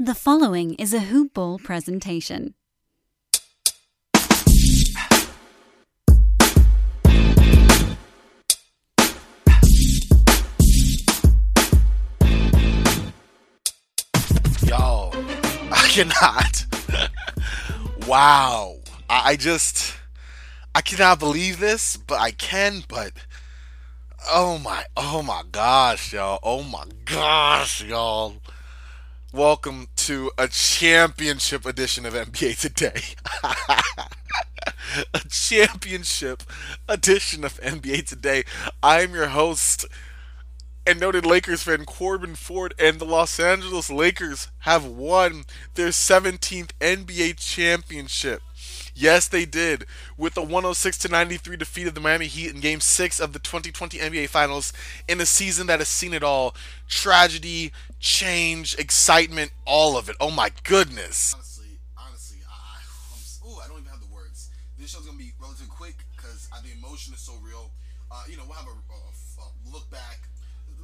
The following is a Hoop Ball presentation. Yo, I cannot. wow. I, I just. I cannot believe this, but I can, but. Oh my, oh my gosh, y'all. Oh my gosh, y'all. Welcome to a championship edition of NBA Today. a championship edition of NBA Today. I am your host and noted Lakers fan Corbin Ford, and the Los Angeles Lakers have won their 17th NBA championship. Yes, they did, with a 106 to 93 defeat of the Miami Heat in Game 6 of the 2020 NBA Finals in a season that has seen it all tragedy, change, excitement, all of it. Oh my goodness. Honestly, honestly, I, I'm, ooh, I don't even have the words. This show's gonna be relatively quick because uh, the emotion is so real. Uh, you know, we'll have a, a, a look back.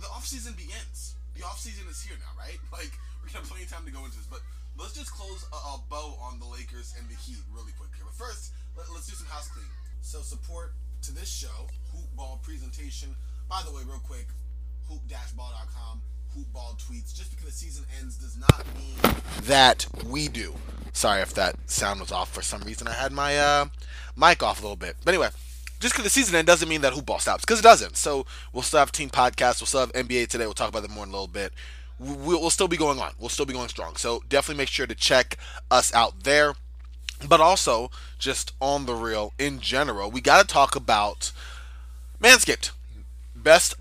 The off season begins. The off season is here now, right? Like we're gonna have plenty of time to go into this, but let's just close a, a bow on the Lakers and the Heat really quick here. But first, let, us do some house cleaning. So support to this show, Hoop Ball presentation. By the way, real quick, hoop-ball.com, Tweets. Just because the season ends does not mean that we do. Sorry if that sound was off for some reason. I had my uh, mic off a little bit. But anyway, just because the season ends doesn't mean that hoop ball stops because it doesn't. So we'll still have team podcasts. We'll still have NBA today. We'll talk about that more in a little bit. We'll, we'll still be going on. We'll still be going strong. So definitely make sure to check us out there. But also, just on the real in general, we got to talk about Manscaped. Best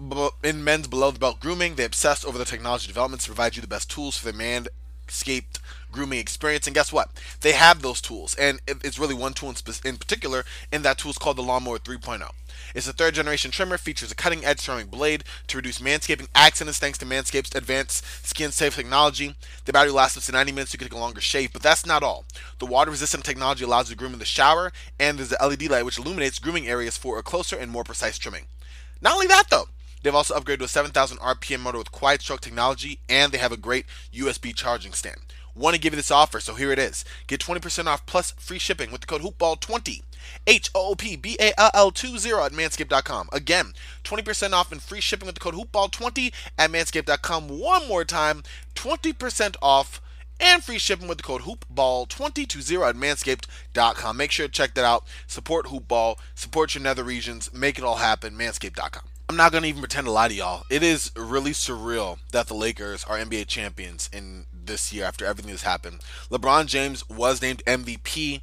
in men's below the belt grooming. They obsess over the technology developments to provide you the best tools for the Manscaped grooming experience. And guess what? They have those tools. And it's really one tool in, particular, and that tool is called the Lawnmower 3.0. It's a third generation trimmer, features a cutting edge throwing blade to reduce manscaping accidents thanks to Manscaped's advanced skin safe technology. The battery lasts up to 90 minutes, so you can take a longer shave, but that's not all. The water resistant technology allows you to groom in the shower, and there's a LED light which illuminates grooming areas for a closer and more precise trimming. Not only that though, They've also upgraded to a 7,000 RPM motor with quiet stroke technology, and they have a great USB charging stand. Want to give you this offer, so here it is. Get 20% off plus free shipping with the code HOOPBALL20. H O O P B A L L 20 at manscaped.com. Again, 20% off and free shipping with the code HOOPBALL20 at manscaped.com. One more time, 20% off and free shipping with the code hoopball2020 at manscaped.com. Make sure to check that out. Support Hoopball, support your nether regions, make it all happen. Manscaped.com. I'm not going to even pretend to lie to y'all. It is really surreal that the Lakers are NBA champions in this year after everything that's happened. LeBron James was named MVP.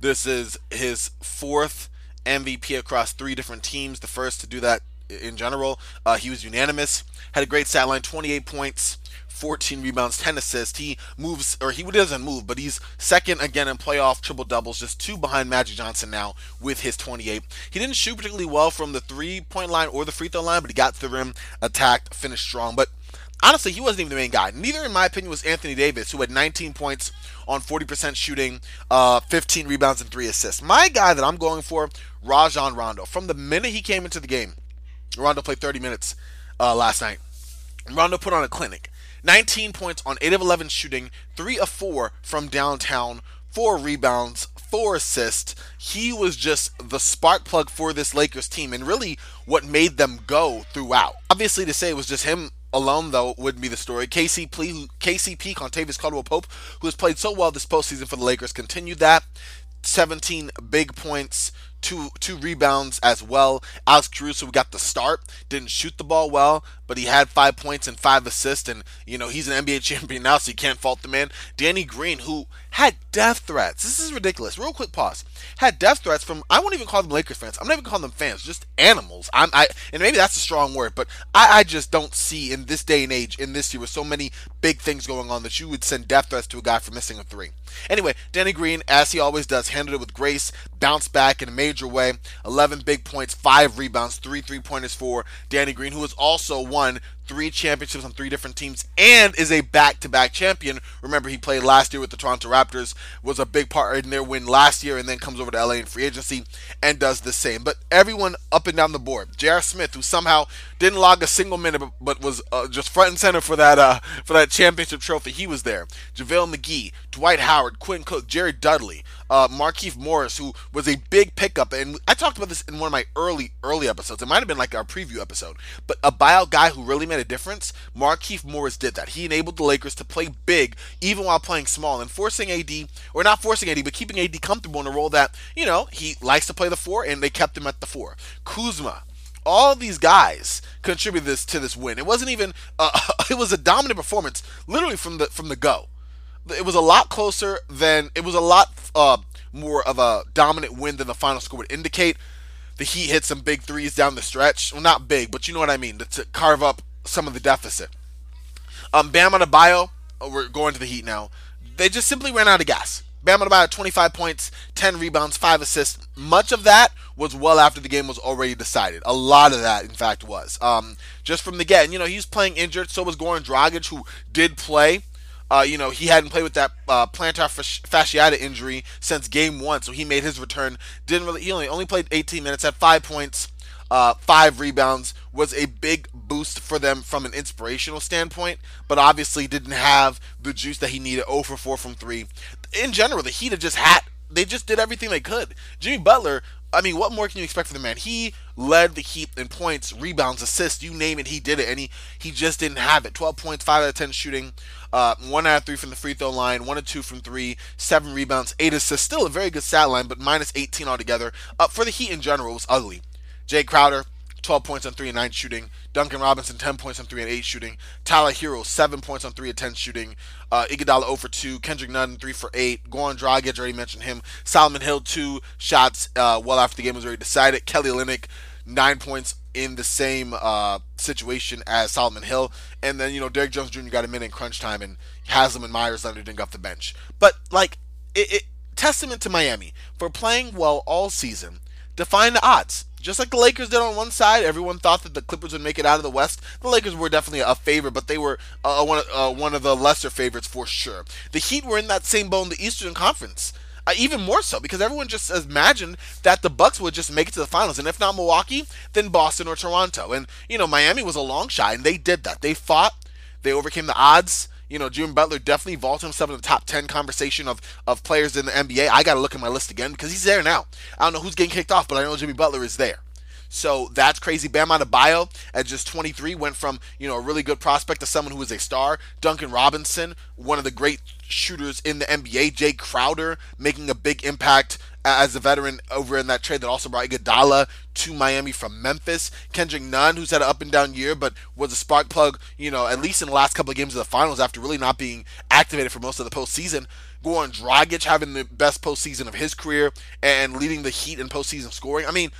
This is his fourth MVP across three different teams, the first to do that in general. Uh, he was unanimous, had a great stat line 28 points, 14 rebounds, 10 assists. He moves, or he doesn't move, but he's second again in playoff triple doubles, just two behind Magic Johnson now with his 28. He didn't shoot particularly well from the three point line or the free throw line, but he got to the rim, attacked, finished strong. But honestly, he wasn't even the main guy. Neither, in my opinion, was Anthony Davis, who had 19 points on 40% shooting, uh, 15 rebounds, and three assists. My guy that I'm going for, Rajon Rondo. From the minute he came into the game, Rondo played 30 minutes uh, last night. Rondo put on a clinic. 19 points on 8 of 11 shooting, 3 of 4 from downtown, 4 rebounds, 4 assists. He was just the spark plug for this Lakers team and really what made them go throughout. Obviously, to say it was just him alone, though, wouldn't be the story. KCP, KCP Kentavious Caldwell Pope, who has played so well this postseason for the Lakers, continued that. 17 big points, two two rebounds as well. Alex Caruso got the start, didn't shoot the ball well, but he had five points and five assists, and you know he's an NBA champion now, so you can't fault the man. Danny Green, who had death threats. This is ridiculous. Real quick pause. Had death threats from I won't even call them Lakers fans. I'm not even calling them fans, just animals. I'm I and maybe that's a strong word, but I, I just don't see in this day and age, in this year with so many big things going on that you would send death threats to a guy for missing a three. Anyway, Danny Green, as he always does, handled it with grace, bounced back in a major way. 11 big points, 5 rebounds, 3 three pointers for Danny Green, who has also won three championships on three different teams, and is a back-to-back champion. Remember, he played last year with the Toronto Raptors, was a big part in their win last year, and then comes over to LA in free agency and does the same. But everyone up and down the board, J.R. Smith, who somehow didn't log a single minute, but, was uh, just front and center for that uh, for that championship trophy, he was there. JaVale McGee, Dwight Howard, Quinn Cook, Jared Dudley, uh, Markieff Morris, who was a big pickup, and I talked about this in one of my early early episodes. It might have been like our preview episode, but a buyout guy who really made a difference. Markieff Morris did that. He enabled the Lakers to play big even while playing small and forcing AD, or not forcing AD, but keeping AD comfortable in a role that you know he likes to play the four, and they kept him at the four. Kuzma, all these guys contributed this to this win. It wasn't even uh, it was a dominant performance literally from the from the go. It was a lot closer than it was a lot uh, more of a dominant win than the final score would indicate. The Heat hit some big threes down the stretch. Well, not big, but you know what I mean. To, to carve up some of the deficit. Um, Bam Adebayo, oh, we're going to the Heat now. They just simply ran out of gas. Bam Adebayo, 25 points, 10 rebounds, 5 assists. Much of that was well after the game was already decided. A lot of that, in fact, was. Um, just from the get. And, you know, he's playing injured. So was Goran Dragic, who did play. Uh, you know, he hadn't played with that uh, plantar fasciitis injury since game one, so he made his return. Didn't really, he only only played 18 minutes, had five points, uh, five rebounds. Was a big boost for them from an inspirational standpoint, but obviously didn't have the juice that he needed. 0 for 4 from three. In general, the Heat have just had they just did everything they could. Jimmy Butler I mean, what more can you expect from the man? He led the Heat in points, rebounds, assists, you name it, he did it, and he, he just didn't have it. 12 points, 5 out of 10 shooting, uh, 1 out of 3 from the free throw line, 1 of 2 from 3, 7 rebounds, 8 assists. Still a very good stat line, but minus 18 altogether. Uh, for the Heat in general, it was ugly. Jae Crowder, 12 points on 3 and 9 shooting. Duncan Robinson, 10 points on 3 and 8 shooting. Tyler Herro, 7 points on 3 and 10 shooting. Uh, Iguodala 0 for 2. Kendrick Nunn, 3 for 8. Goran Dragic, already mentioned him. Solomon Hill, 2 shots uh, well after the game was already decided. Kelly Olynyk, 9 points in the same uh, situation as Solomon Hill. And then, you know, Derrick Jones Jr. got a minute in crunch time, and Haslem and Meyers Leonard off the bench. But, like, it, it, testament to Miami for playing well all season, defying the odds just like the Lakers did on one side, everyone thought that the Clippers would make it out of the West. The Lakers were definitely a favorite, but they were uh, one, uh, one of the lesser favorites for sure. The Heat were in that same boat in the Eastern Conference. Uh, even more so because everyone just imagined that the Bucks would just make it to the finals, and if not Milwaukee, then Boston or Toronto. And you know Miami was a long shot, and they did that. They fought, they overcame the odds, you know, Jimmy Butler definitely vaulted himself in the top 10 conversation of, of players in the NBA. I got to look at my list again because he's there now. I don't know who's getting kicked off, but I know Jimmy Butler is there. So that's crazy. Bam Adebayo at just 23 went from you know a really good prospect to someone who is a star. Duncan Robinson, one of the great shooters in the NBA. Jae Crowder making a big impact as a veteran over in that trade that also brought Iguodala to Miami from Memphis. Kendrick Nunn, who's had an up and down year, but was a spark plug, you know, at least in the last couple of games of the finals after really not being activated for most of the postseason. Goran Dragic having the best postseason of his career and leading the Heat in postseason scoring. I mean,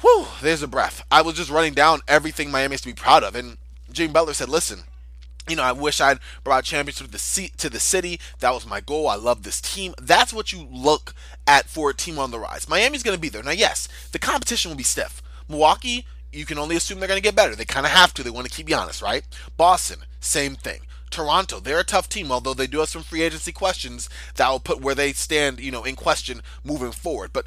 whew, there's a breath. I was just running down everything Miami has to be proud of. And Jimmy Butler said, listen, you know, I wish I'd brought championship to the, seat, to the city. That was my goal. I love this team. That's what you look at for a team on the rise. Miami's going to be there. Now, yes, the competition will be stiff. Milwaukee, you can only assume they're going to get better. They kind of have to. They want to keep you honest, right? Boston, same thing. Toronto, they're a tough team, although they do have some free agency questions that will put where they stand, you know, in question moving forward. But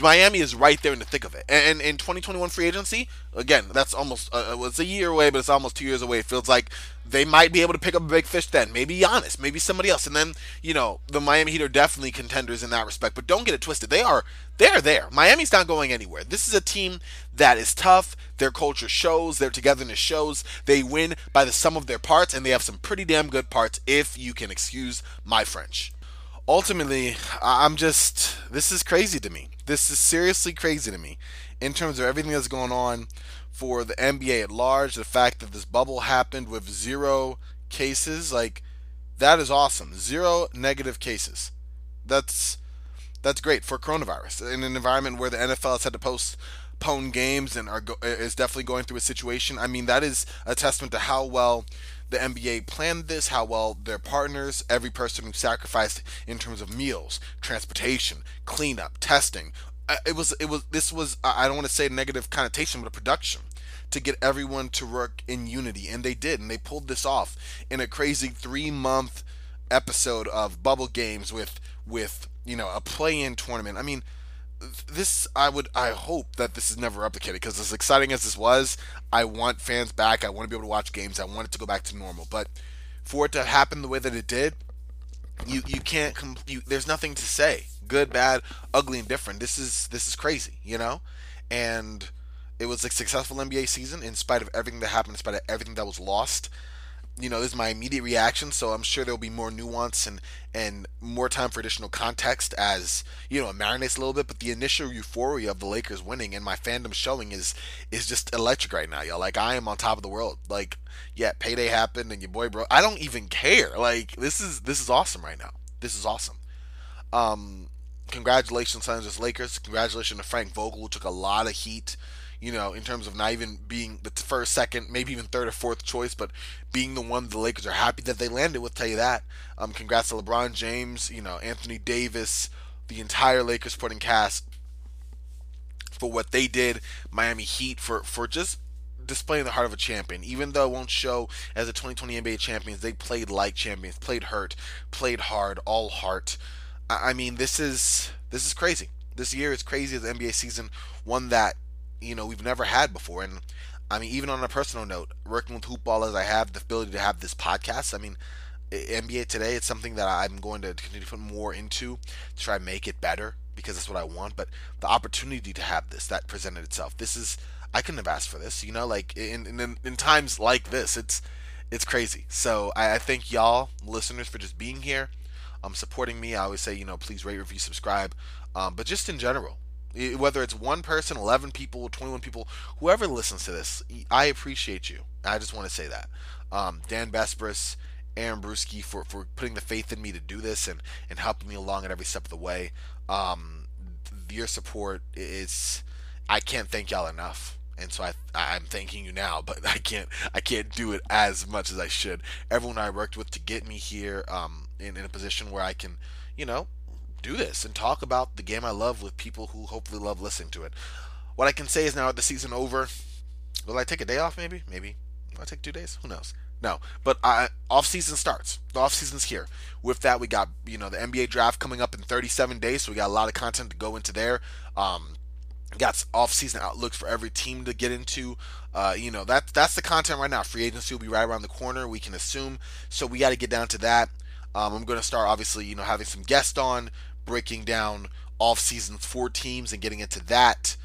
Miami is right there in the thick of it. And in 2021 free agency, again, that's almost uh, it's a year away, but it's almost two years away. It feels like they might be able to pick up a big fish then. Maybe Giannis, maybe somebody else. And then you know the Miami Heat are definitely contenders in that respect. But don't get it twisted. They are they are there. Miami's not going anywhere. This is a team that is tough. Their culture shows. Their togetherness shows. They win by the sum of their parts, and they have some pretty damn good parts, if you can excuse my French ultimately, I'm just this is crazy to me. This is seriously crazy to me in terms of everything that's going on for the NBA at large. The fact that this bubble happened with zero cases, like that is awesome. Zero negative cases. That's that's great for coronavirus in an environment where the NFL has had to postpone games and are go- is definitely going through a situation. I mean, that is a testament to how well the NBA planned this, how well their partners, every person who sacrificed in terms of meals, transportation, cleanup, testing. Uh, it was it was this was I don't want to say negative connotation, but a production to get everyone to work in unity, and they did, and they pulled this off in a crazy three month episode of Bubble Games with with you know a play-in tournament. I mean, this I would I hope that this is never replicated because as exciting as this was, I want fans back. I want to be able to watch games. I want it to go back to normal. But for it to happen the way that it did, you you can't com- you, there's nothing to say. Good, bad, ugly, and different. This is this is crazy, you know, and it was a successful NBA season in spite of everything that happened, in spite of everything that was lost you know, this is my immediate reaction, so I'm sure there'll be more nuance and and more time for additional context as you know it marinates a little bit. But the initial euphoria of the Lakers winning and my fandom showing is is just electric right now, y'all. Like I am on top of the world. Like yeah, payday happened and your boy bro. I don't even care. Like this is this is awesome right now. This is awesome. Um, congratulations, San Angeles Lakers. Congratulations to Frank Vogel, who took a lot of heat you know, in terms of not even being the first, second, maybe even third or fourth choice, but being the one the Lakers are happy that they landed with. Tell you that. Um, congrats to LeBron James, you know, Anthony Davis, the entire Lakers supporting cast for what they did. Miami Heat for for just displaying the heart of a champion. Even though it won't show as the 2020 NBA champions, they played like champions, played hurt, played hard, all heart. I mean, this is this is crazy. This year is crazy as the NBA season, one that you know we've never had before. And I mean, even on a personal note, working with hoopball as I have the ability to have this podcast, I mean, NBA today, it's something that I'm going to continue to put more into to try to make it better because that's what I want. But the opportunity to have this that presented itself, this is I couldn't have asked for this. You know, like in in, in times like this, it's it's crazy. So I, I thank y'all listeners for just being here, um, supporting me. I always say, you know, please rate, review, subscribe. Um, but just in general, whether it's one person, 11 people, 21 people, whoever listens to this, I appreciate you. I just want to say that. Um, Dan Besbris, Aaron Bruski for, for putting the faith in me to do this and, and helping me along at every step of the way. Um, your support is, I can't thank y'all enough. And so I, I'm thanking you now, but I can't, I can't do it as much as I should. Everyone I worked with to get me here, um, in, in a position where I can, you know, do this and talk about the game I love with people who hopefully love listening to it. What I can say is now with the season over, will I take a day off? Maybe, maybe. I take two days? Who knows? No, but uh, off season starts. The off season's here. With that, we got you know the NBA draft coming up in 37 days, so we got a lot of content to go into there. Um, got off season outlooks for every team to get into. Uh, you know that that's the content right now. Free agency will be right around the corner. We can assume. So we got to get down to that. Um, I'm going to start obviously, you know, having some guests on, breaking down off-season for teams and getting into that,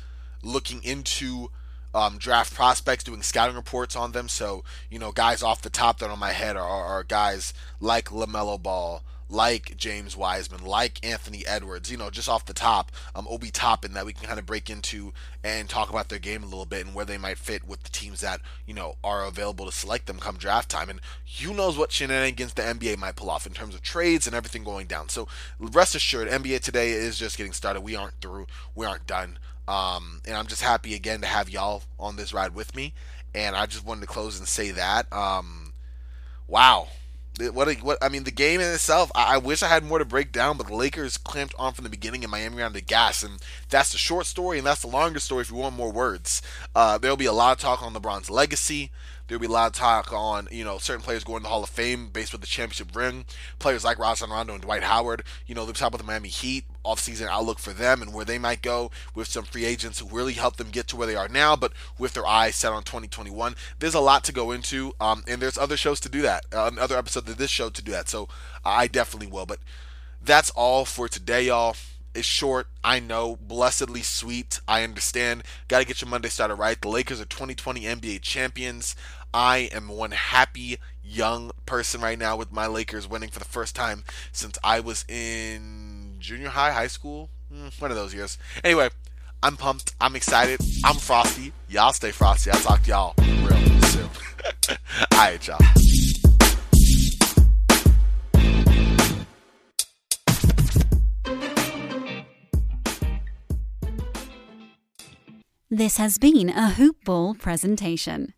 looking into um, draft prospects, doing scouting reports on them. So, you know, guys off the top that on my head are, are guys like LaMelo Ball, like James Wiseman, like Anthony Edwards, you know, just off the top, um, Obi Toppin that we can kind of break into and talk about their game a little bit and where they might fit with the teams that, you know, are available to select them come draft time. And who knows what shenanigans the NBA might pull off in terms of trades and everything going down. So rest assured, NBA today is just getting started. We aren't through. We aren't done. Um, and I'm just happy again to have y'all on this ride with me. And I just wanted to close and say that. Um, wow what what I mean the game in itself I, I, wish I had more to break down but the Lakers clamped on from the beginning and Miami ran the gas and that's the short story and that's the longer story if you want more words uh, there'll be a lot of talk on LeBron's legacy There'll be a lot of talk on, you know, certain players going to the Hall of Fame based with the championship ring. Players like Rajon Rondo and Dwight Howard. You know, the talk about the Miami Heat offseason outlook for them and where they might go with some free agents who really helped them get to where they are now, but with their eyes set on 2021. There's a lot to go into, um, and there's other shows to do that, uh, other episodes of this show to do that. So I definitely will. But that's all for today, y'all It's short. I know, blessedly sweet. I understand. Got to get your Monday started right. The Lakers are 2020 NBA champions. I am one happy young person right now with my Lakers winning for the first time since I was in junior high, high school, mm, one of those years. Anyway, I'm pumped. I'm excited. I'm frosty. Y'all stay frosty. I'll talk to y'all real soon. All right, y'all. This has been a Hoop Ball presentation.